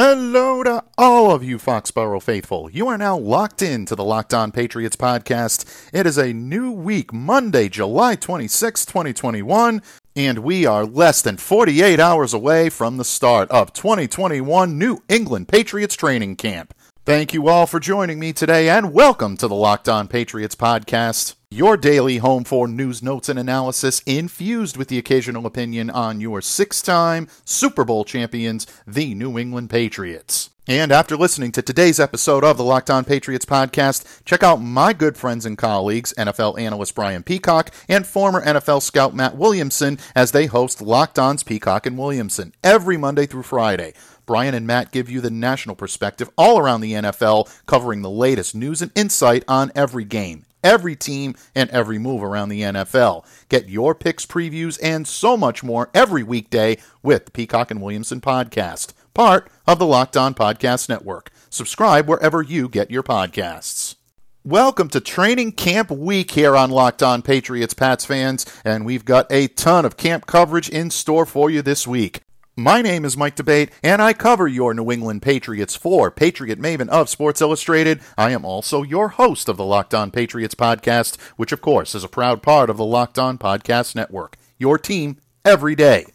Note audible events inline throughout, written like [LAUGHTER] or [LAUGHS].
Hello to all of you Foxborough faithful. You are now locked in to the Locked On Patriots podcast. It is a new week, Monday, July 26, 2021, and we are less than 48 hours away from the start of 2021 New England Patriots training camp. Thank you all for joining me today and welcome to the Locked On Patriots podcast, your daily home for news, notes, and analysis infused with the occasional opinion on your six time Super Bowl champions, the New England Patriots. And after listening to today's episode of the Locked On Patriots podcast, check out my good friends and colleagues, NFL analyst Brian Peacock and former NFL scout Matt Williamson, as they host Locked On's Peacock and Williamson every Monday through Friday. Brian and Matt give you the national perspective all around the NFL, covering the latest news and insight on every game, every team, and every move around the NFL. Get your picks, previews, and so much more every weekday with the Peacock and Williamson podcast, part of the Locked On Podcast Network. Subscribe wherever you get your podcasts. Welcome to training camp week here on Locked On Patriots Pats fans, and we've got a ton of camp coverage in store for you this week. My name is Mike D'Abate, and I cover your New England Patriots for Patriot Maven of Sports Illustrated. I am also your host of the Locked On Patriots podcast, which, of course, is a proud part of the Locked On Podcast Network. Your team every day.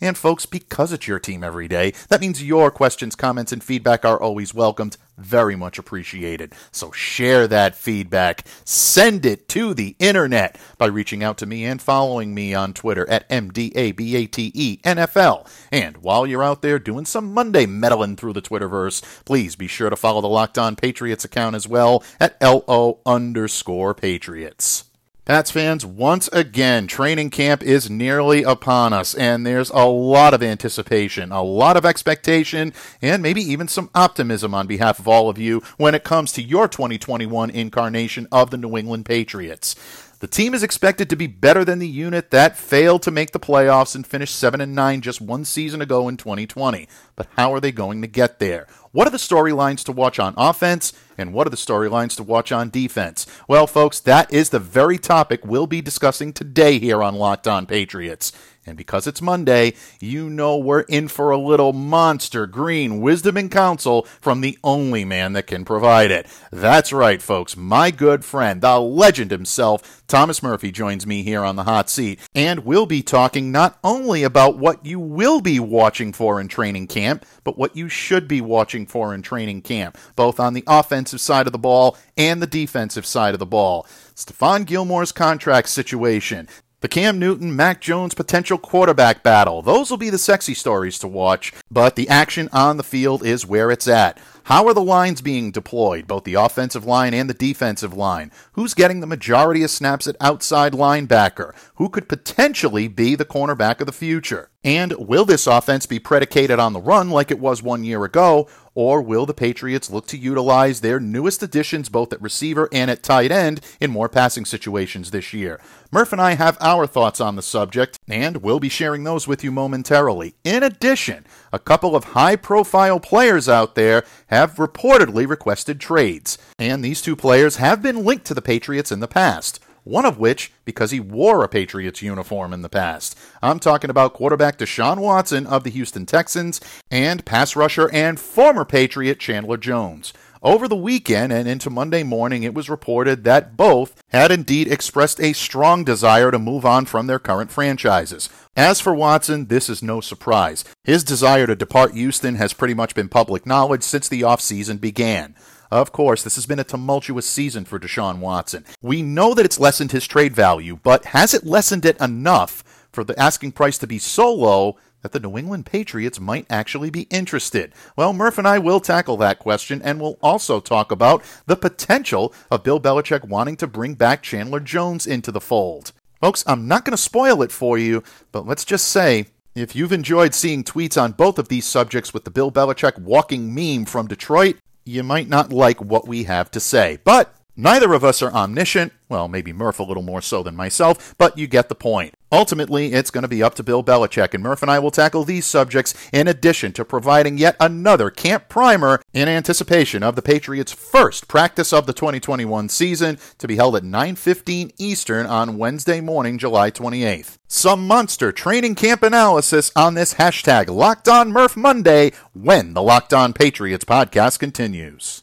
And folks, because it's your team every day, that means your questions, comments, and feedback are always welcomed, very much appreciated. So share that feedback, send it to the internet by reaching out to me and following me on Twitter at MDABATENFL. And while you're out there doing some Monday meddling through the Twitterverse, please be sure to follow the Locked On Patriots account as well at LO underscore Patriots. Pats fans, once again, training camp is nearly upon us, and there's a lot of anticipation, a lot of expectation, and maybe even some optimism on behalf of all of you when it comes to your 2021 incarnation of the New England Patriots. The team is expected to be better than the unit that failed to make the playoffs and finish 7 and 9 just one season ago in 2020. But how are they going to get there? What are the storylines to watch on offense and what are the storylines to watch on defense? Well, folks, that is the very topic we'll be discussing today here on Locked On Patriots. And because it's Monday, you know we're in for a little monster green wisdom and counsel from the only man that can provide it. That's right, folks. My good friend, the legend himself, Thomas Murphy, joins me here on the hot seat. And we'll be talking not only about what you will be watching for in training camp, but what you should be watching for in training camp, both on the offensive side of the ball and the defensive side of the ball. Stephon Gilmore's contract situation, the Cam Newton, Mac Jones potential quarterback battle. Those will be the sexy stories to watch, but the action on the field is where it's at. How are the lines being deployed, both the offensive line and the defensive line? Who's getting the majority of snaps at outside linebacker? Who could potentially be the cornerback of the future? And will this offense be predicated on the run like it was one year ago, or will the Patriots look to utilize their newest additions both at receiver and at tight end in more passing situations this year? Murph and I have our thoughts on the subject, and we'll be sharing those with you momentarily. In addition, a couple of high profile players out there have reportedly requested trades, and these two players have been linked to the Patriots in the past one of which because he wore a Patriots uniform in the past. I'm talking about quarterback Deshaun Watson of the Houston Texans and pass rusher and former Patriot Chandler Jones. Over the weekend and into Monday morning, it was reported that both had indeed expressed a strong desire to move on from their current franchises. As for Watson, this is no surprise. His desire to depart Houston has pretty much been public knowledge since the offseason began. Of course, this has been a tumultuous season for Deshaun Watson. We know that it's lessened his trade value, but has it lessened it enough for the asking price to be so low that the New England Patriots might actually be interested? Well, Murph and I will tackle that question, and we'll also talk about the potential of Bill Belichick wanting to bring back Chandler Jones into the fold. Folks, I'm not going to spoil it for you, but let's just say if you've enjoyed seeing tweets on both of these subjects with the Bill Belichick walking meme from Detroit, you might not like what we have to say. But neither of us are omniscient. Well, maybe Murph a little more so than myself, but you get the point. Ultimately, it's going to be up to Bill Belichick, and Murph and I will tackle these subjects in addition to providing yet another camp primer in anticipation of the Patriots' first practice of the 2021 season to be held at 9:15 Eastern on Wednesday morning, July 28th. Some monster training camp analysis on this hashtag Locked On Murph Monday when the Locked On Patriots podcast continues.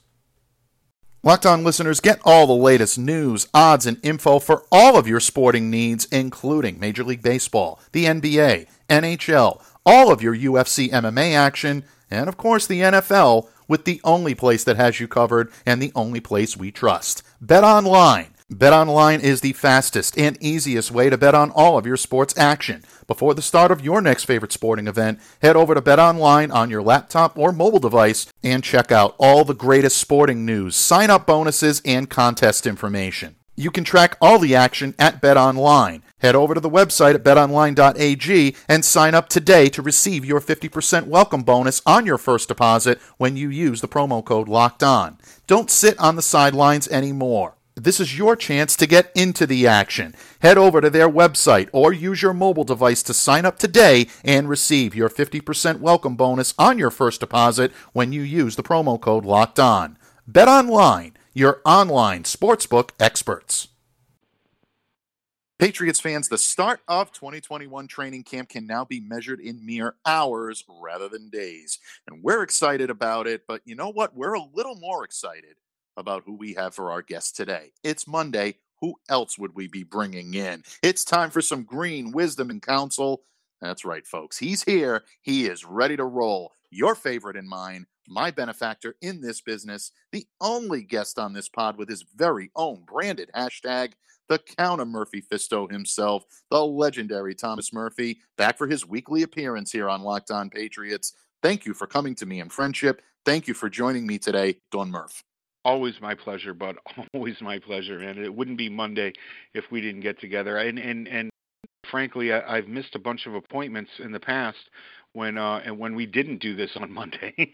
Locked On listeners get all the latest news, odds, and info for all of your sporting needs, including Major League Baseball, the NBA, NHL, all of your UFC MMA action, and of course the NFL, with the only place that has you covered and the only place we trust. Bet online. BetOnline is the fastest and easiest way to bet on all of your sports action. Before the start of your next favorite sporting event, head over to BetOnline on your laptop or mobile device and check out all the greatest sporting news, sign up bonuses, and contest information. You can track all the action at BetOnline. Head over to the website at betonline.ag and sign up today to receive your 50% welcome bonus on your first deposit when you use the promo code LOCKED ON. Don't sit on the sidelines anymore. This is your chance to get into the action. Head over to their website or use your mobile device to sign up today and receive your 50% welcome bonus on your first deposit when you use the promo code LOCKED ON. Bet online, your online sportsbook experts. Patriots fans, the start of 2021 training camp can now be measured in mere hours rather than days. And we're excited about it, but you know what? We're a little more excited about who we have for our guest today. It's Monday. Who else would we be bringing in? It's time for some green wisdom and counsel. That's right, folks. He's here. He is ready to roll. Your favorite and mine, my benefactor in this business, the only guest on this pod with his very own branded hashtag, the Count of Murphy Fisto himself, the legendary Thomas Murphy, back for his weekly appearance here on Locked On Patriots. Thank you for coming to me in friendship. Thank you for joining me today, Don Murph. Always my pleasure, but [LAUGHS] always my pleasure, and it wouldn't be Monday if we didn't get together. And and and frankly, I, I've missed a bunch of appointments in the past when uh and when we didn't do this on Monday. [LAUGHS]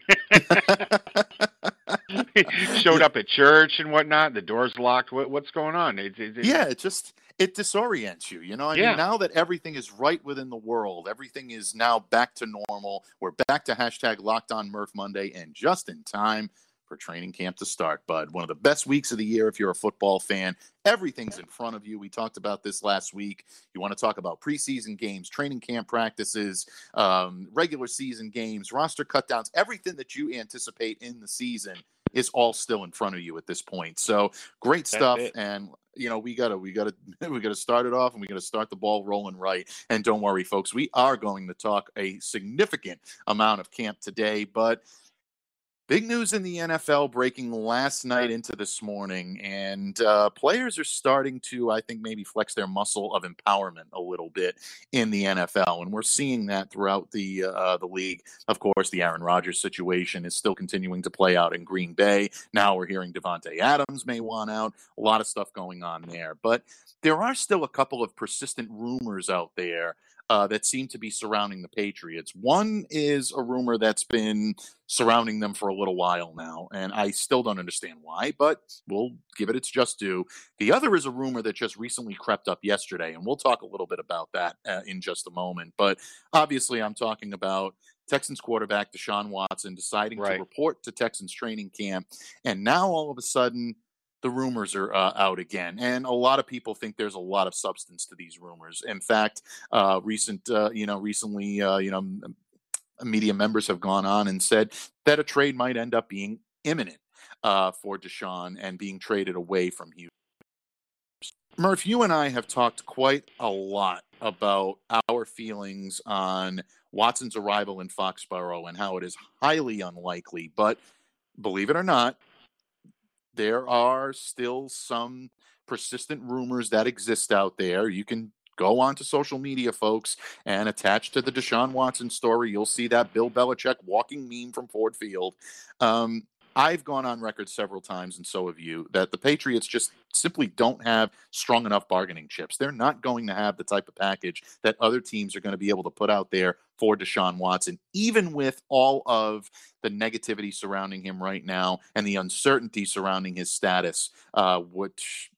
[LAUGHS] Showed up at church and whatnot. The doors locked. What, what's going on? It, it, it, yeah, it just it disorients you. You know, I yeah. mean, now that everything is right within the world, everything is now back to normal. We're back to hashtag Locked On Murph Monday, and just in time for training camp to start, bud. One of the best weeks of the year if you're a football fan. Everything's in front of you. We talked about this last week. You want to talk about preseason games, training camp practices, um, regular season games, roster cutdowns, everything that you anticipate in the season is all still in front of you at this point. So great stuff. And you know we gotta we gotta [LAUGHS] we gotta start it off and we gotta start the ball rolling right and don't worry folks we are going to talk a significant amount of camp today but Big news in the NFL breaking last night into this morning, and uh, players are starting to, I think, maybe flex their muscle of empowerment a little bit in the NFL, and we're seeing that throughout the uh, the league. Of course, the Aaron Rodgers situation is still continuing to play out in Green Bay. Now we're hearing Davante Adams may want out. A lot of stuff going on there, but there are still a couple of persistent rumors out there uh, that seem to be surrounding the Patriots. One is a rumor that's been surrounding them for a little while now, and I still don't understand why, but we'll give it its just due. The other is a rumor that just recently crept up yesterday, and we'll talk a little bit about that uh, in just a moment. But obviously, I'm talking about Texans quarterback Deshaun Watson deciding right. to report to Texans training camp, and now all of a sudden the rumors are uh, out again, and a lot of people think there's a lot of substance to these rumors. In fact, uh, recent, uh, you know, recently, uh, you know, media members have gone on and said that a trade might end up being imminent uh, for Deshaun and being traded away from Houston. Murph, you and I have talked quite a lot about our feelings on Watson's arrival in Foxborough and how it is highly unlikely, but believe it or not, there are still some persistent rumors that exist out there. You can go on to social media, folks, and attach to the Deshaun Watson story, you'll see that Bill Belichick walking meme from Ford Field. Um, I've gone on record several times, and so have you, that the Patriots just simply don't have strong enough bargaining chips. They're not going to have the type of package that other teams are going to be able to put out there for Deshaun Watson, even with all of the negativity surrounding him right now and the uncertainty surrounding his status, uh, which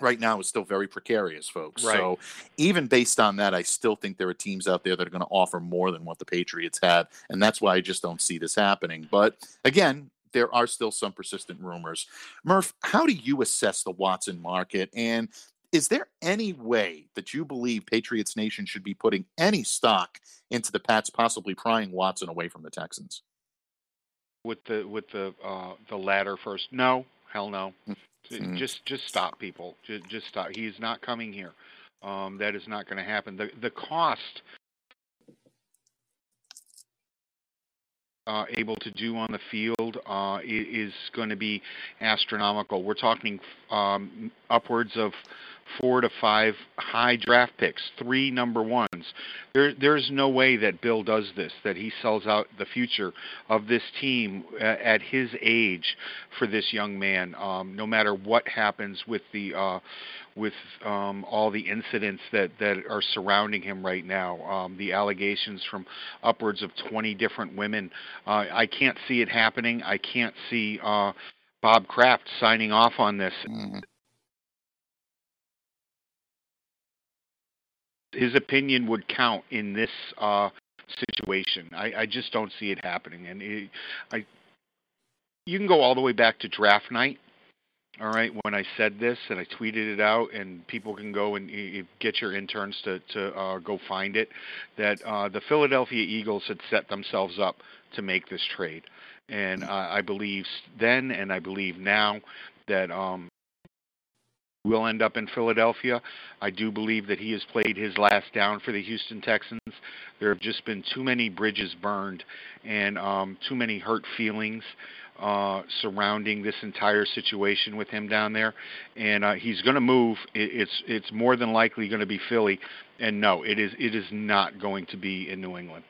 right now is still very precarious, folks. Right. So even based on that, I still think there are teams out there that are going to offer more than what the Patriots have, and that's why I just don't see this happening. But again, there are still some persistent rumors. Murph, how do you assess the Watson market? And is there any way that you believe Patriots Nation should be putting any stock into the Pats possibly prying Watson away from the Texans? With the with the uh, the latter first, no, hell no. Mm. Just just stop, people. Just, just stop. He's not coming here. Um, that is not going to happen. The the cost uh, able to do on the field uh, is going to be astronomical. We're talking um, upwards of four to five high draft picks, three number ones. There, there's no way that Bill does this, that he sells out the future of this team at his age for this young man. Um, no matter what happens with the uh, with um, all the incidents that, that are surrounding him right now, um, the allegations from upwards of 20 different women. Uh, I can't see it happening. I can't see uh, Bob Kraft signing off on this. Mm-hmm. His opinion would count in this uh, situation. I, I just don't see it happening. And it, I, you can go all the way back to draft night. All right, when I said this and I tweeted it out, and people can go and get your interns to to uh, go find it. That uh, the Philadelphia Eagles had set themselves up to make this trade, and uh, I believe then, and I believe now that um, will end up in Philadelphia. I do believe that he has played his last down for the Houston Texans. There have just been too many bridges burned and um, too many hurt feelings uh, surrounding this entire situation with him down there, and uh, he's going to move. It, it's it's more than likely going to be Philly, and no, it is it is not going to be in New England.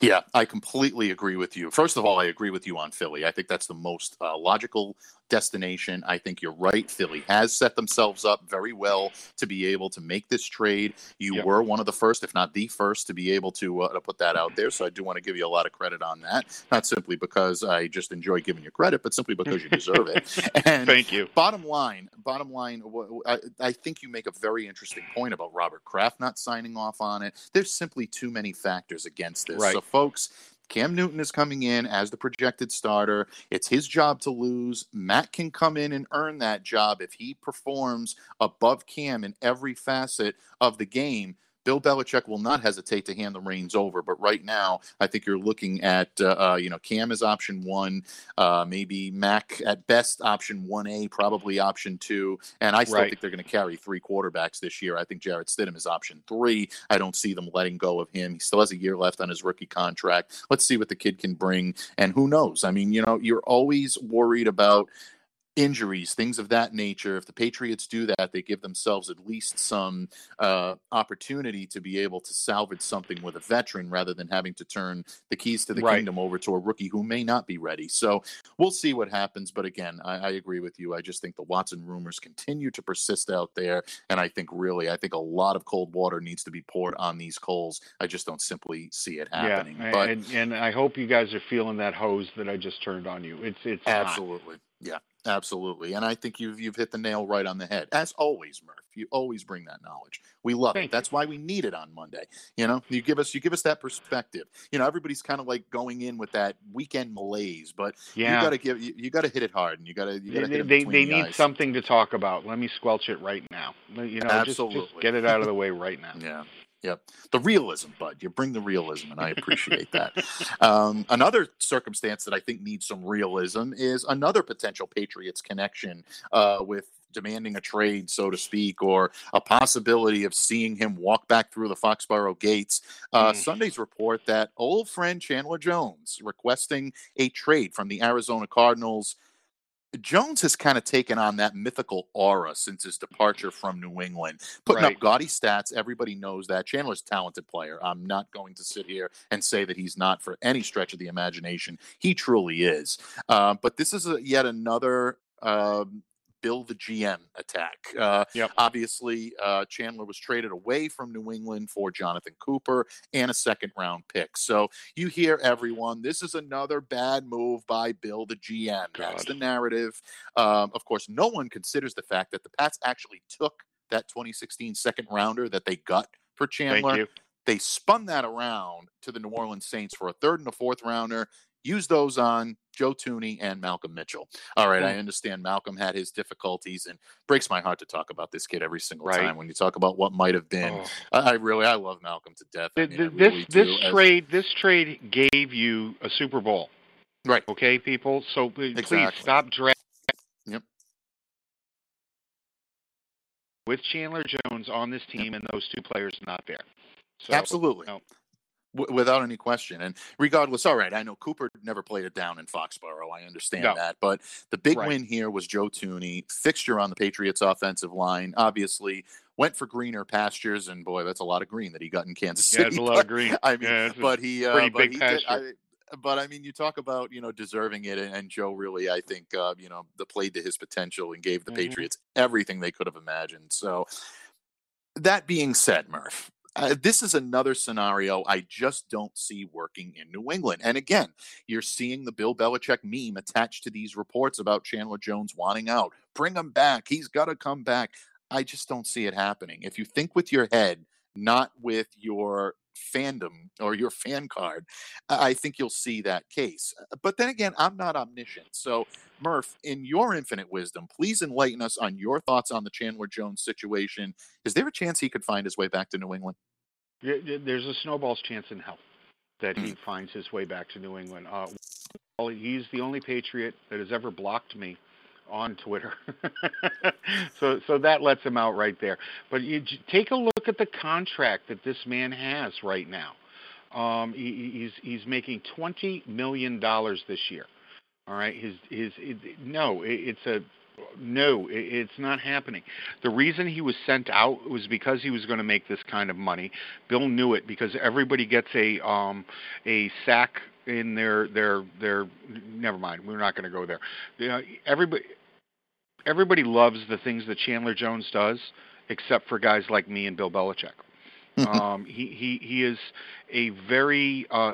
Yeah, I completely agree with you. First of all, I agree with you on Philly. I think that's the most uh, logical destination. I think you're right. Philly has set themselves up very well to be able to make this trade. You Yep. were one of the first, if not the first, to be able to uh, to put that out there. So I do want to give you a lot of credit on that. Not simply because I just enjoy giving you credit, but simply because you deserve it. [LAUGHS] And Thank you. Bottom line, bottom line, wh- wh- I, I think you make a very interesting point about Robert Kraft not signing off on it. There's simply too many factors against this. Right. So, folks, Cam Newton is coming in as the projected starter. It's his job to lose. Matt can come in and earn that job if he performs above Cam in every facet of the game. Bill Belichick will not hesitate to hand the reins over, but right now, I think you're looking at uh, uh, you know Cam is option one, uh, maybe Mac at best option one A, probably option two, and I still Right. think they're going to carry three quarterbacks this year. I think Jarrett Stidham is option three. I don't see them letting go of him. He still has a year left on his rookie contract. Let's see what the kid can bring, and who knows? I mean, you know, you're always worried about injuries, things of that nature. If the Patriots do that, they give themselves at least some uh, opportunity to be able to salvage something with a veteran rather than having to turn the keys to the Right. kingdom over to a rookie who may not be ready. So we'll see what happens. But again, I, I agree with you. I just think the Watson rumors continue to persist out there. And I think really, I think a lot of cold water needs to be poured on these coals. I just don't simply see it happening. Yeah, but and and I hope you guys are feeling that hose that I just turned on you. It's it's hot. Absolutely. Yeah, absolutely. And I think you've you've hit the nail right on the head. As always, Murph. You always bring that knowledge. We love Thank it. That's why we need it on Monday. You know, you give us you give us that perspective. You know, everybody's kind of like going in with that weekend malaise, but Yeah. you got to give you, you got to hit it hard, and you got to you got to they, hit it they, they the need eyes. something to talk about. Let me squelch it right now. You know, just, just get it out of the way right now. [LAUGHS] Yeah. Yep. The realism, bud. You bring the realism, and I appreciate that. Um, another circumstance that I think needs some realism is another potential Patriots connection uh, with demanding a trade, so to speak, or a possibility of seeing him walk back through the Foxborough gates. Uh, Mm. Sunday's report that old friend Chandler Jones requesting a trade from the Arizona Cardinals Jones has kind of taken on that mythical aura since his departure from New England, putting Right. up gaudy stats. Everybody knows that. Chandler's a talented player. I'm not going to sit here and say that he's not for any stretch of the imagination. He truly is. Uh, but this is a, yet another um, Bill the GM attack. Uh, Yep. Obviously, uh, Chandler was traded away from New England for Jonathan Cooper and a second round pick. So you hear everyone, this is another bad move by Bill the GM. That's the narrative. Um, of course, no one considers the fact that the Pats actually took that 2016 second rounder that they got for Chandler. They spun that around to the New Orleans Saints for a third and a fourth rounder. Use those on Joe Thuney and Malcolm Mitchell. All right, I Hmm. understand Malcolm had his difficulties, and breaks my heart to talk about this kid every single Right. time when you talk about what might have been. Oh. I, I really, I love Malcolm to death. I Th- mean, I th- this really this do, trade this trade gave you a Super Bowl. Right. Okay, people. So please Exactly. stop dragging. Yep. With Chandler Jones on this team and those two players not there. So, Absolutely. no. W- without any question. And regardless, all right, I know Cooper never played it down in Foxborough. I understand No. that. But the big Right. win here was Joe Thuney, fixture on the Patriots offensive line. Obviously, went for greener pastures, and boy, that's a lot of green that he got in Kansas Yeah, City. it's a lot of green. [LAUGHS] I mean, Yeah, but he, uh, but he did. I, but I mean, you talk about you know deserving it, and, and Joe really, I think, uh, you know, the played to his potential and gave the Mhm. Patriots everything they could have imagined. So, that being said, Murph, uh, this is another scenario I just don't see working in New England. And again, you're seeing the Bill Belichick meme attached to these reports about Chandler Jones wanting out. Bring him back. He's got to come back. I just don't see it happening. If you think with your head, not with your fandom or your fan card, I think you'll see that case. Uh, But then again, I'm not omniscient. So, Murph, in your infinite wisdom, please enlighten us on your thoughts on the Chandler Jones situation. Is there a chance he could find his way back to New England? There's a snowball's chance in hell that he finds his way back to New England. Uh, well, he's the only Patriot that has ever blocked me on Twitter, [LAUGHS] so so that lets him out right there. But you take a look at the contract that this man has right now. Um, he, he's he's making twenty million dollars this year. All right, his his it, no, it, it's a no, it, it's not happening. The reason he was sent out was because he was going to make this kind of money. Bill knew it because everybody gets a um a sack in their their their. Never mind, we're not going to go there. You know, everybody everybody loves the things that Chandler Jones does, except for guys like me and Bill Belichick. [LAUGHS] um, he he he is a very uh,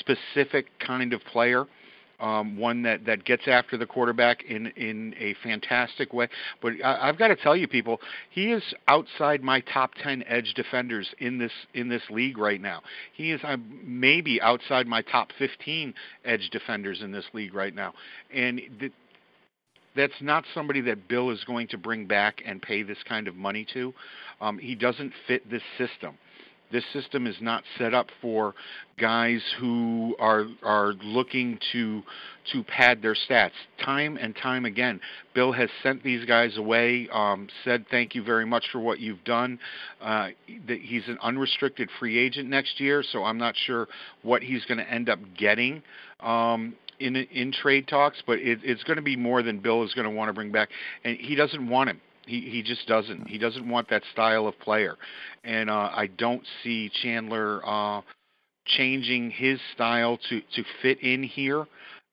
specific kind of player um, one that, that gets after the quarterback in, in a fantastic way. But I, I've got to tell you, people, he is outside my top ten edge defenders in this in this league right now. He is uh, maybe outside my top fifteen edge defenders in this league right now, and. th- that's not somebody that Bill is going to bring back and pay this kind of money to. Um, he doesn't fit this system. This system is not set up for guys who are are looking to to pad their stats. Time and time again, Bill has sent these guys away. Um, said thank you very much for what you've done. Uh, that he's an unrestricted free agent next year, so I'm not sure what he's going to end up getting. Um, in in trade talks, but it, it's going to be more than Bill is going to want to bring back, and he doesn't want him. He he just doesn't. He doesn't want that style of player, and uh, I don't see Chandler uh, changing his style to to fit in here.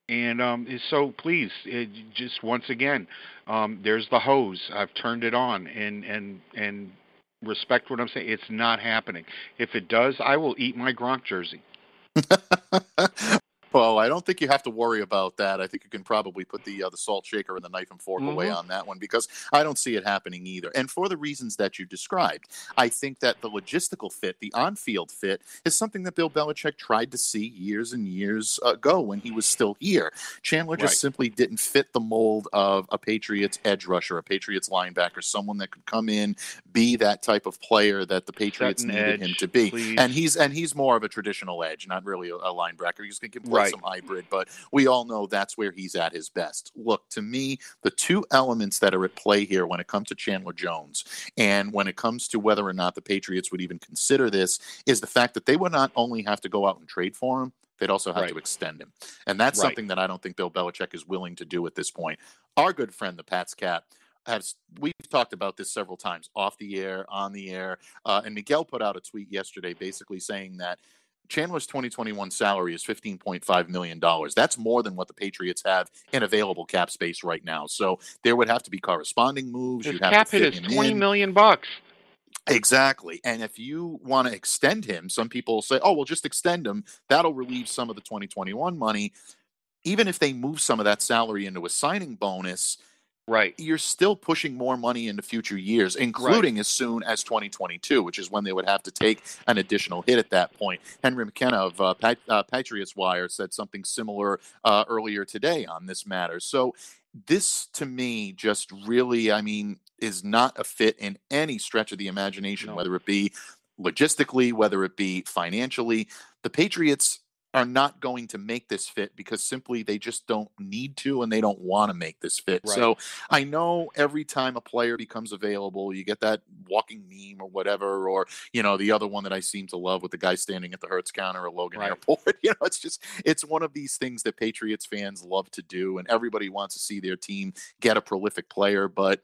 And um, so, please, it, just once again, um, there's the hose. I've turned it on, and and and respect what I'm saying. It's not happening. If it does, I will eat my Gronk jersey. [LAUGHS] well, I don't think you have to worry about that. I think you can probably put the uh, the salt shaker and the knife and fork away Mhm. on that one because I don't see it happening either. And for the reasons that you described, I think that the logistical fit, the on-field fit, is something that Bill Belichick tried to see years and years ago when he was still here. Chandler just Right. simply didn't fit the mold of a Patriots edge rusher, a Patriots linebacker, someone that could come in, be that type of player that the Patriots needed him to be. please. And he's and he's more of a traditional edge, not really a, a linebacker. He's going to Right. some hybrid, but we all know that's where he's at his best. Look, to me, the two elements that are at play here when it comes to Chandler Jones and when it comes to whether or not the Patriots would even consider this is the fact that they would not only have to go out and trade for him, they'd also have Right. to extend him. And that's Right. something that I don't think Bill Belichick is willing to do at this point. Our good friend, the Pats Cap, has we've talked about this several times off the air, on the air, uh, and Miguel put out a tweet yesterday basically saying that Chandler's 2021 salary is 15.5 million dollars. That's more than what the Patriots have in available cap space right now. So there would have to be corresponding moves. His You'd have cap to hit is twenty in. million bucks. Exactly. And if you want to extend him, some people say, oh, well, just extend him. That'll relieve some of the 2021 money. Even if they move some of that salary into a signing bonus, Right. you're still pushing more money into future years, including as soon as 2022, which is when they would have to take an additional hit at that point. Henry McKenna of uh, Pat, uh, Patriots Wire said something similar uh, earlier today on this matter. So, this to me just really, I mean, is not a fit in any stretch of the imagination, No. whether it be logistically, whether it be financially. The Patriots are not going to make this fit because simply they just don't need to and they don't want to make this fit. Right. So I know every time a player becomes available, you get that walking meme or whatever, or you know, the other one that I seem to love with the guy standing at the Hertz counter at Logan Right. Airport. [LAUGHS] You know, it's just it's one of these things that Patriots fans love to do, and everybody wants to see their team get a prolific player, but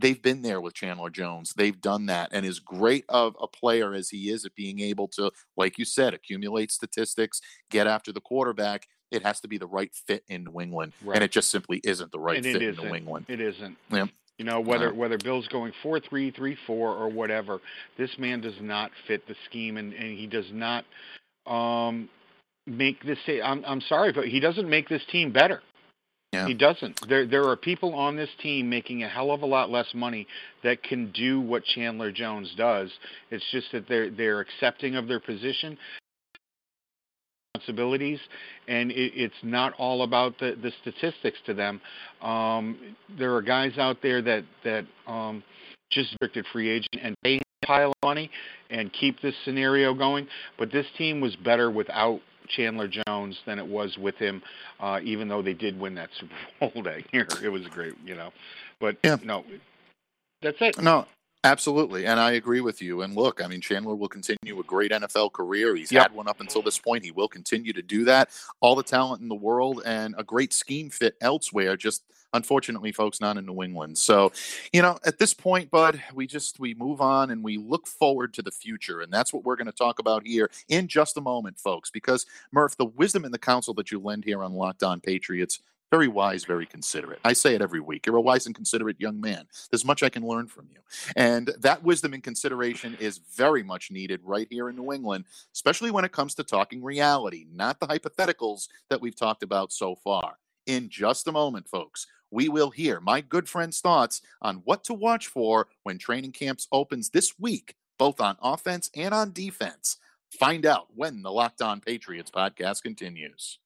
they've been there with Chandler Jones. They've done that, and as great of a player as he is at being able to, like you said, accumulate statistics, get after the quarterback. It has to be the right fit in New England, Right. and it just simply isn't the right fit it in. New England. It isn't. Yeah. You know whether whether Bill's going four three three four or whatever, this man does not fit the scheme, and, and he does not um, make this. I'm I'm sorry, but he doesn't make this team better. Yeah. He doesn't. There there are people on this team making a hell of a lot less money that can do what Chandler Jones does. It's just that they're they're accepting of their position responsibilities and it, it's not all about the, the statistics to them um, there are guys out there that that um, just restricted free agent and pay a pile of money and keep this scenario going but this team was better without Chandler Jones than it was with him uh, even though they did win that Super [LAUGHS] Bowl that year it was great you know but Yeah. no that's it No, absolutely. And I agree with you. And look, I mean, Chandler will continue a great NFL career. He's Yep. had one up until this point. He will continue to do that. All the talent in the world and a great scheme fit elsewhere. Just unfortunately, folks, not in New England. So, you know, at this point, Bud, we just we move on and we look forward to the future. And that's what we're going to talk about here in just a moment, folks. Because Murph, the wisdom and the counsel that you lend here on Locked On Patriots. Very wise, very considerate. I say it every week. You're a wise and considerate young man. There's much I can learn from you. And that wisdom and consideration is very much needed right here in New England, especially when it comes to talking reality, not the hypotheticals that we've talked about so far. In just a moment, folks, we will hear my good friend's thoughts on what to watch for when training camps opens this week, both on offense and on defense. Find out when the Locked On Patriots podcast continues.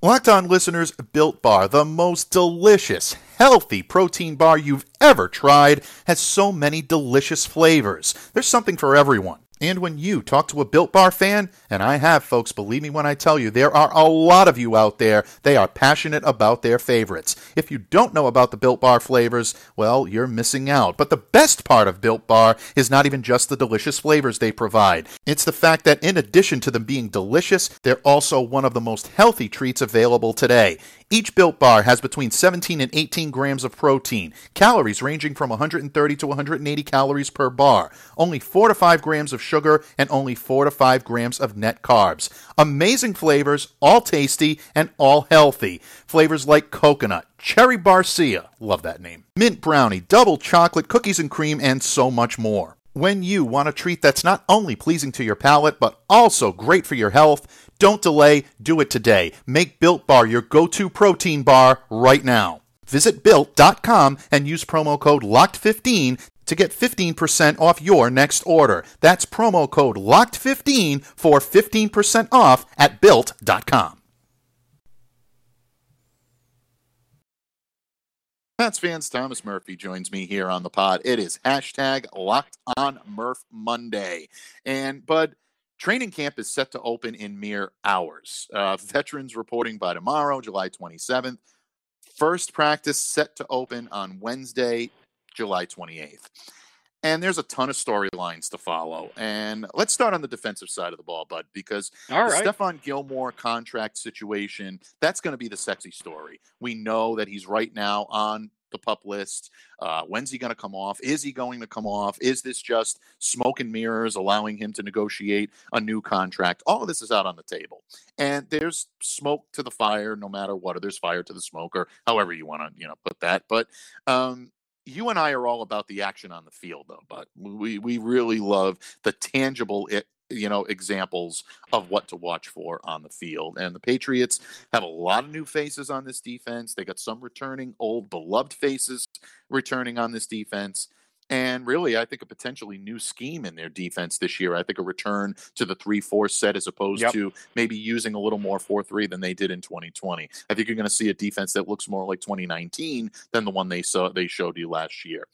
Locked On listeners, Built Bar, the most delicious, healthy protein bar you've ever tried, has so many delicious flavors. There's something for everyone. And when you talk to a Built Bar fan, and I have, folks, believe me when I tell you, there are a lot of you out there, they are passionate about their favorites. If you don't know about the Built Bar flavors, well, you're missing out. But the best part of Built Bar is not even just the delicious flavors they provide. It's the fact that in addition to them being delicious, they're also one of the most healthy treats available today. Each Built Bar has between 17 and 18 grams of protein, calories ranging from 130 to 180 calories per bar, only 4 to 5 grams of sugar, and only 4 to 5 grams of net carbs. Amazing flavors, all tasty and all healthy. Flavors like coconut, cherry barcia, love that name, mint brownie, double chocolate, cookies and cream, and so much more. When you want a treat that's not only pleasing to your palate, but also great for your health, don't delay, do it today. Make Built Bar your go to protein bar right now. Visit built.com and use promo code LOCKED15 to get 15% off your next order. That's promo code LOCKED15 for 15% off at built.com. Pats fans, Thomas Murphy joins me here on the pod. It is hashtag locked on Murph Monday. And, Bud, training camp is set to open in mere hours. Uh, veterans reporting by tomorrow, July 27th. First practice set to open on Wednesday, July 28th. And there's a ton of storylines to follow. And let's start on the defensive side of the ball, Bud, because All the right. Stephon Gilmore contract situation, that's going to be the sexy story. We know that he's right now on the pup list. Uh, when's he going to come off? Is he going to come off? Is this just smoke and mirrors allowing him to negotiate a new contract? All of this is out on the table. And there's smoke to the fire no matter what, or there's fire to the smoke, or however you want to, you know, put that. But um, you and I are all about the action on the field, though. But we we really love the tangible it, you know examples of what to watch for on the field. And the Patriots have a lot of new faces on this defense. They got some returning old beloved faces returning on this defense. And really, I think a potentially new scheme in their defense this year. I think a return to the 3 4 set as opposed Yep. to maybe using a little more 4 3 than they did in 2020. I think you're going to see a defense that looks more like 2019 than the one they saw they showed you last year.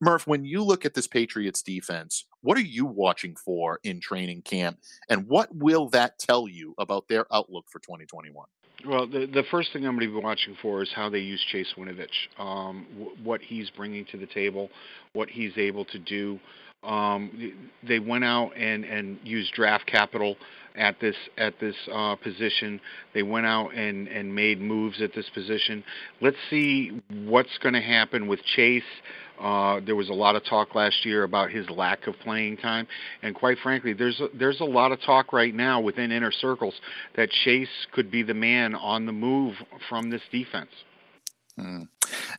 Murph, when you look at this Patriots defense, what are you watching for in training camp, and what will that tell you about their outlook for 2021? Well, the the first thing I'm going to be watching for is how they use Chase Winovich, um, w- what he's bringing to the table, what he's able to do. Um, they went out and and used draft capital at this at this uh, position. They went out and and made moves at this position. Let's see what's going to happen with Chase. Uh, there was a lot of talk last year about his lack of playing time, and quite frankly, there's a, there's a lot of talk right now within inner circles that Chase could be the man on the move from this defense. Hmm.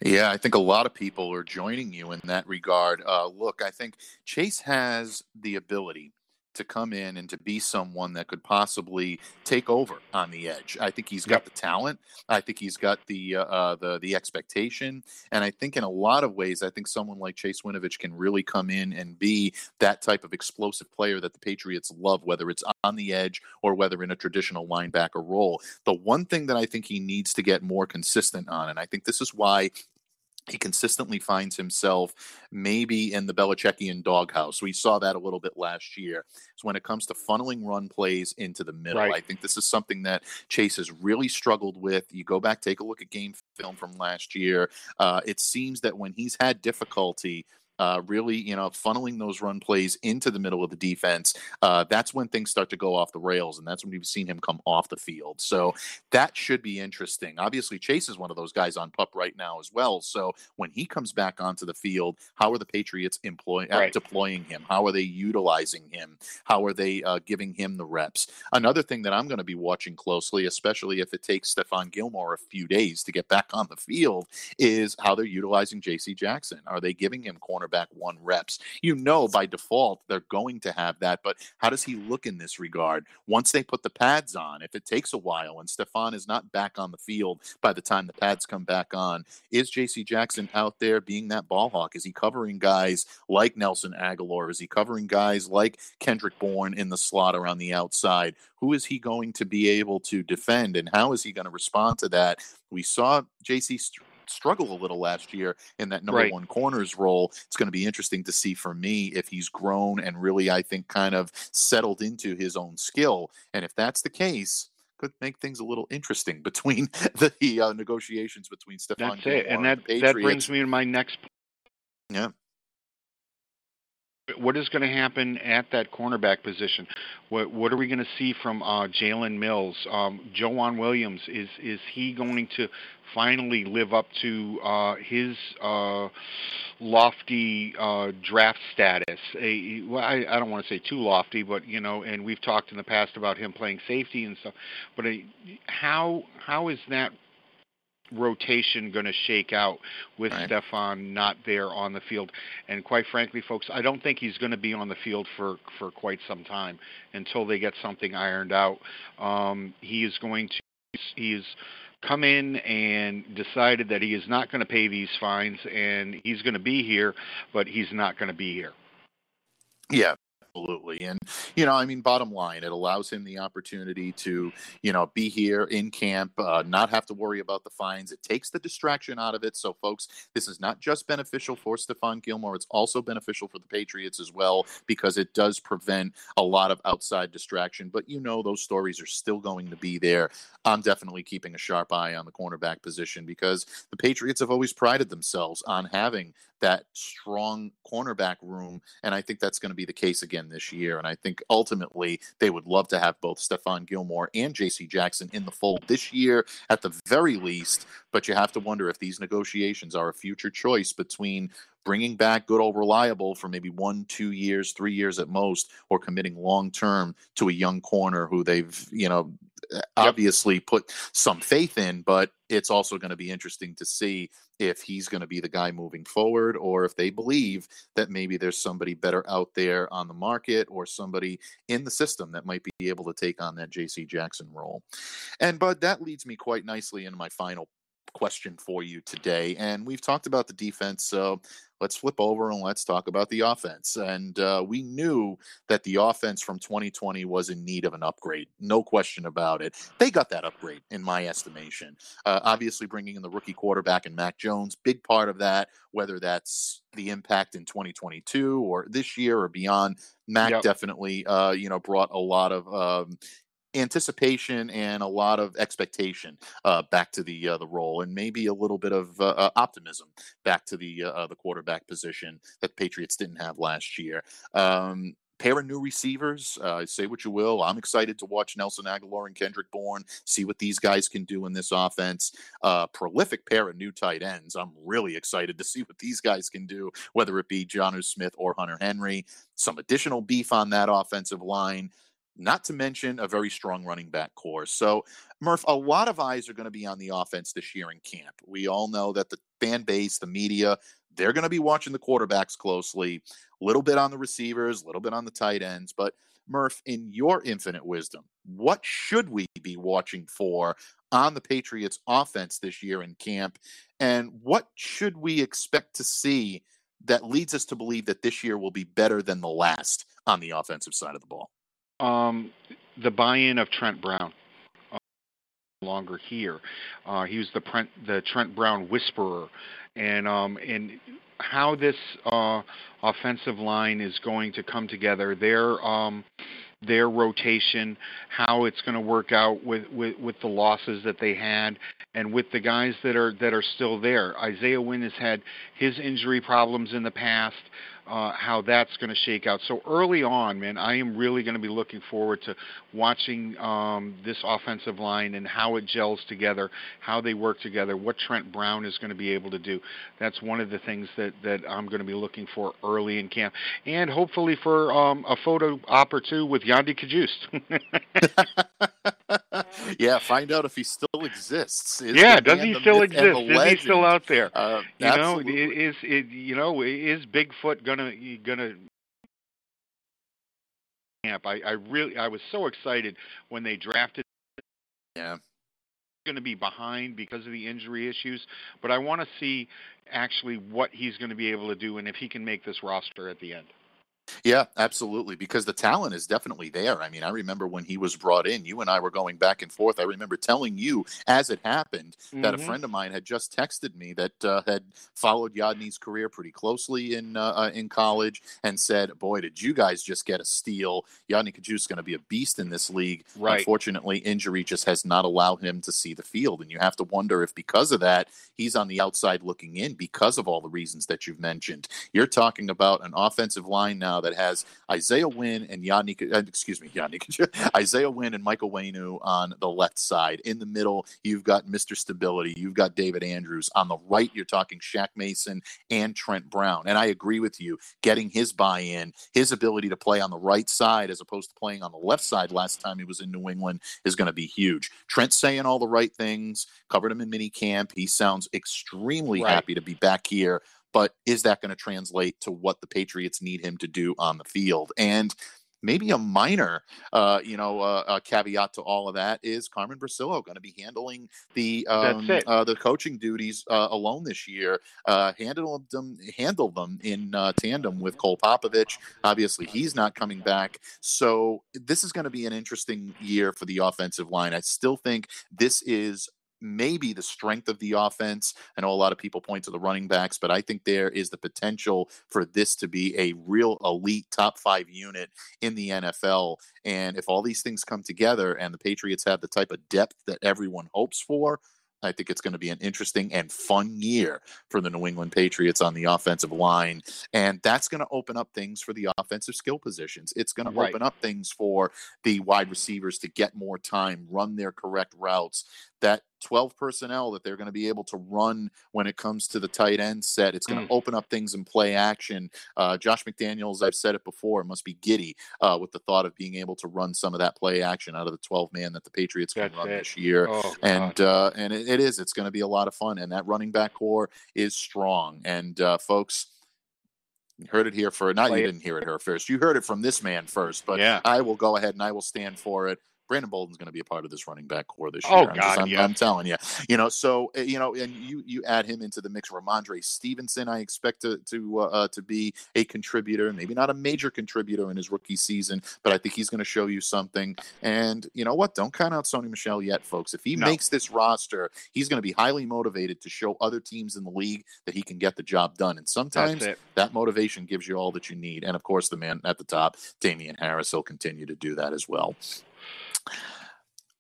Yeah, I think a lot of people are joining you in that regard. Uh, look, I think Chase has the ability to come in and to be someone that could possibly take over on the edge. I think he's got the talent. I think he's got the uh, uh, the the expectation, and I think in a lot of ways, I think someone like Chase Winovich can really come in and be that type of explosive player that the Patriots love, whether it's on the edge or whether in a traditional linebacker role. The one thing that I think he needs to get more consistent on, and I think this is why he consistently finds himself maybe in the Belichickian doghouse. We saw that a little bit last year. So when it comes to funneling run plays into the middle, Right. I think this is something that Chase has really struggled with. You go back, take a look at game film from last year. Uh, it seems that when he's had difficulty. Uh, really, you know, funneling those run plays into the middle of the defense. Uh, that's when things start to go off the rails, and that's when we've seen him come off the field. So that should be interesting. Obviously, Chase is one of those guys on pup right now as well. So when he comes back onto the field, how are the Patriots employ, uh, Right. deploying him? How are they utilizing him? How are they uh, giving him the reps? Another thing that I'm going to be watching closely, especially if it takes Stephon Gilmore a few days to get back on the field, is how they're utilizing J.C. Jackson. Are they giving him cornerback one reps? You know, by default, they're going to have that, but how does he look in this regard? Once they put the pads on, if it takes a while and Stephon is not back on the field by the time the pads come back on, is J.C. Jackson out there being that ball hawk? Is he covering guys like Nelson Agholor? Is he covering guys like Kendrick Bourne in the slot around the outside? Who is he going to be able to defend, and how is he going to respond to that? We saw J.C. Str- struggle a little last year in that number Right. one corners role. It's going to be interesting to see for me if he's grown and really, I think, kind of settled into his own skill. And if that's the case, could make things a little interesting [LAUGHS] between the uh, negotiations between Stephon That's Gilmore it, and that the that brings me to my next. Yeah. What is going to happen at that cornerback position? What what are we going to see from uh, Jalen Mills? Um, Joejuan Williams is is he going to finally live up to uh, his uh, lofty uh, draft status? A, well, I, I don't want to say too lofty, but you know, and we've talked in the past about him playing safety and stuff. But uh, how how is that rotation going to shake out with Right. Stephon not there on the field. And quite frankly, folks, I don't think he's going to be on the field for, for quite some time until they get something ironed out. Um, he is going to, he's come in and decided that he is not going to pay these fines and he's going to be here, but he's not going to be here. Yeah, absolutely. And you know, I mean, bottom line, it allows him the opportunity to, you know, be here in camp, uh, not have to worry about the fines. It takes the distraction out of it. So, folks, this is not just beneficial for Stephon Gilmore; it's also beneficial for the Patriots as well because it does prevent a lot of outside distraction. But you know, those stories are still going to be there. I'm definitely keeping a sharp eye on the cornerback position because the Patriots have always prided themselves on having that strong cornerback room. And I think that's going to be the case again this year. And I think ultimately they would love to have both Stephon Gilmore and JC Jackson in the fold this year at the very least. But you have to wonder if these negotiations are a future choice between bringing back good old reliable for maybe one, two years, three years at most, or committing long term to a young corner who they've, you know, eh, obviously put some faith in, but it's also going to be interesting to see if he's going to be the guy moving forward or if they believe that maybe there's somebody better out there on the market or somebody in the system that might be able to take on that JC Jackson role. And but that leads me quite nicely into my final question for you today. And we've talked about the defense, so let's flip over and let's talk about the offense. And uh, we knew that the offense from 2020 was in need of an upgrade, no question about it. They got that upgrade, in my estimation. Uh, obviously, bringing in the rookie quarterback and Mac Jones, big part of that, whether that's the impact in 2022 or this year or beyond. Mac yep. definitely, uh, you know, brought a lot of um, anticipation and a lot of expectation uh, back to the uh, the role, and maybe a little bit of uh, uh optimism back to the uh, uh, the quarterback position that the Patriots didn't have last year. Um, pair of new receivers. Uh, say what you will. I'm excited to watch Nelson Agholor and Kendrick Bourne, see what these guys can do in this offense. Uh, prolific pair of new tight ends. I'm really excited to see what these guys can do, whether it be Jonnu Smith or Hunter Henry. Some additional beef on that offensive line not to mention a very strong running back core. So, Murph, a lot of eyes are going to be on the offense this year in camp. We all know that the fan base, the media, they're going to be watching the quarterbacks closely, a little bit on the receivers, a little bit on the tight ends. But, Murph, in your infinite wisdom, what should we be watching for on the Patriots offense this year in camp? And what should we expect to see that leads us to believe that this year will be better than the last on the offensive side of the ball? Um, the buy-in of Trent Brown. Uh, longer here, uh, he was the Trent, the Trent Brown whisperer, and um, and how this uh, offensive line is going to come together. Their um, their rotation, how it's going to work out with, with, with the losses that they had, and with the guys that are that are still there. Isaiah Wynn has had his injury problems in the past uh, how that's going to shake out. So early on, man, I am really going to be looking forward to watching um, this offensive line and how it gels together, how they work together, what Trent Brown is going to be able to do. That's one of the things that, that I'm going to be looking for early in camp, and hopefully for um, a photo op or two with Yodny Cajuste. [LAUGHS] [LAUGHS] yeah, find out if he still exists. Is yeah, does he still exist? Is he still out there? Uh, you absolutely. know, is it you know is Bigfoot gonna gonna camp? I, I really I was so excited when they drafted. Yeah. Going to be behind because of the injury issues, but I want to see actually what he's going to be able to do and if he can make this roster at the end. Yeah, absolutely. Because the talent is definitely there. I mean, I remember when he was brought in, you and I were going back and forth. I remember telling you as it happened mm-hmm. that a mm-hmm. friend of mine had just texted me that uh, had followed Yodny's career pretty closely in uh, uh, in college and said, "Boy, did you guys just get a steal? Yodny Cajuste is going to be a beast in this league." Right. Unfortunately, injury just has not allowed him to see the field, and you have to wonder if because of that, he's on the outside looking in because of all the reasons that you've mentioned. You're talking about an offensive line now that has Isaiah Wynn and Yannick, uh, excuse me, Yannick, [LAUGHS] Isaiah Wynn and Michael Onwenu on the left side. In the middle, you've got Mr. Stability. You've got David Andrews. On the right, you're talking Shaq Mason and Trent Brown. And I agree with you. Getting his buy-in, his ability to play on the right side as opposed to playing on the left side last time he was in New England is going to be huge. Trent saying all the right things, covered him in mini camp. He sounds extremely right. happy to be back here but is that going to translate to what the Patriots need him to do on the field? And maybe a minor, uh, you know, uh, caveat to all of that is Carmen Bricillo going to be handling the um, uh, the coaching duties uh, alone this year. Uh, handle them, handle them in uh, tandem with Cole Popovich. Obviously, he's not coming back, so this is going to be an interesting year for the offensive line. I still think this is maybe the strength of the offense. I know a lot of people point to the running backs, but I think there is the potential for this to be a real elite top five unit in the NFL. And if all these things come together and the Patriots have the type of depth that everyone hopes for, I think it's going to be an interesting and fun year for the New England Patriots on the offensive line. And that's going to open up things for the offensive skill positions. It's going to right. open up things for the wide receivers to get more time, run their correct routes. That 12 personnel that they're going to be able to run when it comes to the tight end set. It's going mm. to open up things in play action. Uh, Josh McDaniels, I've said it before, must be giddy uh, with the thought of being able to run some of that play action out of the 12 man that the Patriots can That's run it. this year. Oh, and uh, and it, it is. It's going to be a lot of fun. And that running back core is strong. And uh, folks, you heard it here for not Play you it. didn't hear it here first. You heard it from this man first, but yeah. I will go ahead and I will stand for it. Brandon Bolden's going to be a part of this running back core this year. Oh I'm God, I'm, yeah. I'm, telling you, you know. So eh, you know, and you you add him into the mix. Rhamondre Stevenson, I expect to to uh, uh, to be a contributor, maybe not a major contributor in his rookie season, but I think he's going to show you something. And you know what? Don't count out Sony Michel yet, folks. If he no. makes this roster, he's going to be highly motivated to show other teams in the league that he can get the job done. And sometimes that motivation gives you all that you need. And of course, the man at the top, Damien Harris, will continue to do that as well.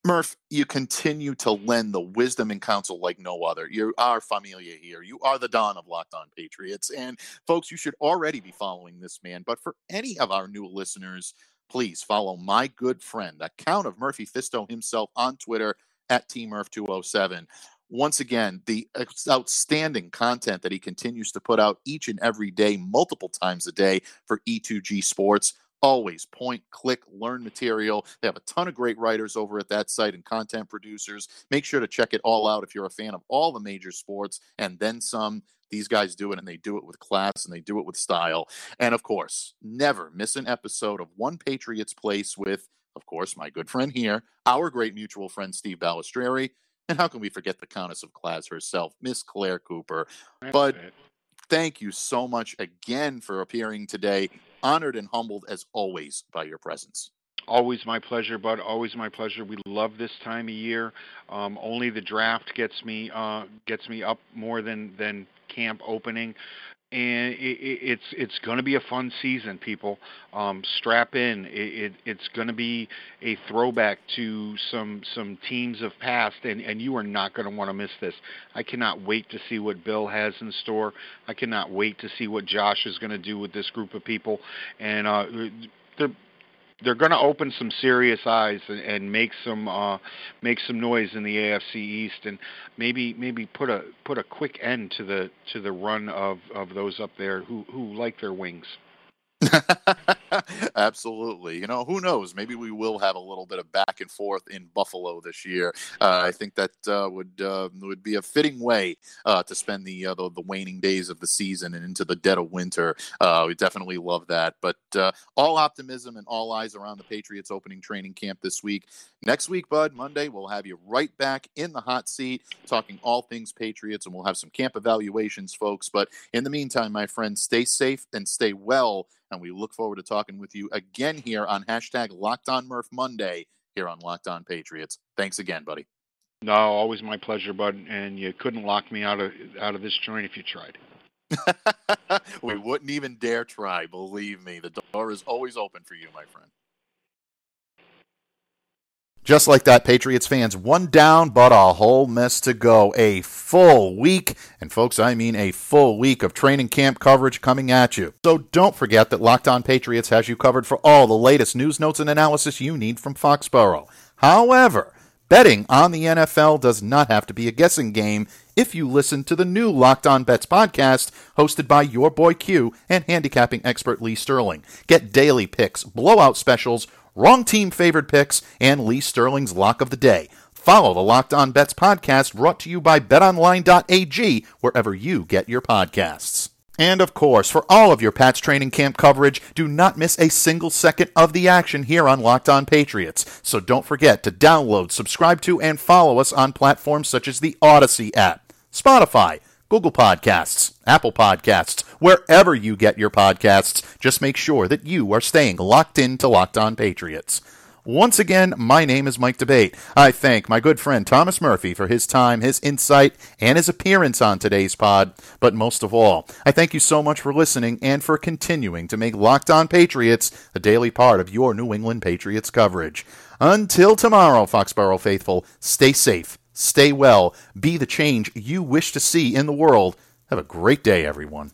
Murph, you continue to lend the wisdom and counsel like no other. You are familia here. You are the Don of Locked On Patriots. And folks, you should already be following this man. But for any of our new listeners, please follow my good friend, account of Murphy Fisto himself on Twitter at TMurph207. Once again, the outstanding content that he continues to put out each and every day, multiple times a day for E2G Sports always point, click, learn material. They have a ton of great writers over at that site and content producers. Make sure to check it all out if you're a fan of all the major sports and then some. These guys do it and they do it with class and they do it with style. And of course, never miss an episode of One Patriots Place with, of course, my good friend here, our great mutual friend Steve Balestrieri. And how can we forget the Countess of Class herself, Miss Claire Cooper? That's but it. Thank you so much again for appearing today honored and humbled as always by your presence. Always my pleasure, bud. Always my pleasure. We love this time of year. Um, only the draft gets me uh, gets me up more than than camp opening and it, it, it's it's going to be a fun season, people. Um, strap in. It, it's going to be a throwback to some some teams of past, and and you are not going to want to miss this. I cannot wait to see what Bill has in store. I cannot wait to see what Josh is going to do with this group of people, and uh, the they're going to open some serious eyes and, and make some uh, make some noise in the AFC East, and maybe maybe put a put a quick end to the to the run of, of those up there who who like their wings. [LAUGHS] [LAUGHS] Absolutely. You know, who knows? Maybe we will have a little bit of back and forth in Buffalo this year. Uh, I think that uh, would uh, would be a fitting way uh, to spend the, uh, the, the waning days of the season and into the dead of winter. Uh, we definitely love that. But all optimism and all eyes around the Patriots opening training camp this week. Next week, Bud, Monday, we'll have you right back in the hot seat talking all things Patriots, and we'll have some camp evaluations, folks. But in the meantime, my friends, stay safe and stay well and we look forward to talking with you again here on hashtag Locked On Murph Monday here on Locked On Patriots. Thanks again, buddy. No, always my pleasure, bud. And you couldn't lock me out of out of this joint if you tried. [LAUGHS] [LAUGHS] we wouldn't even dare try. Believe me, the door is always open for you, my friend. Just like that, Patriots fans, one down, but a whole mess to go. A full week, and folks, I mean a full week of training camp coverage coming at you. So don't forget that Locked On Patriots has you covered for all the latest news, notes, and analysis you need from Foxborough. However, betting on the NFL does not have to be a guessing game if you listen to the new Locked On Bets podcast hosted by your boy Q and handicapping expert Lee Sterling. Get daily picks, blowout specials, wrong team favored picks, and Lee Sterling's lock of the day. Follow the Locked On Bets podcast brought to you by betonline.ag wherever you get your podcasts. And of course, for all of your Pats training camp coverage, do not miss a single second of the action here on Locked On Patriots. So don't forget to download, subscribe to, and follow us on platforms such as the Odyssey app, Spotify, Google Podcasts, Apple Podcasts, wherever you get your podcasts. Just make sure that you are staying locked in to Locked On Patriots. Once again, my name is Mike D'Abate. I thank my good friend Thomas Murphy for his time, his insight, and his appearance on today's pod. But most of all, I thank you so much for listening and for continuing to make Locked On Patriots a daily part of your New England Patriots coverage. Until tomorrow, Foxborough faithful, stay safe, stay well, be the change you wish to see in the world. Have a great day, everyone.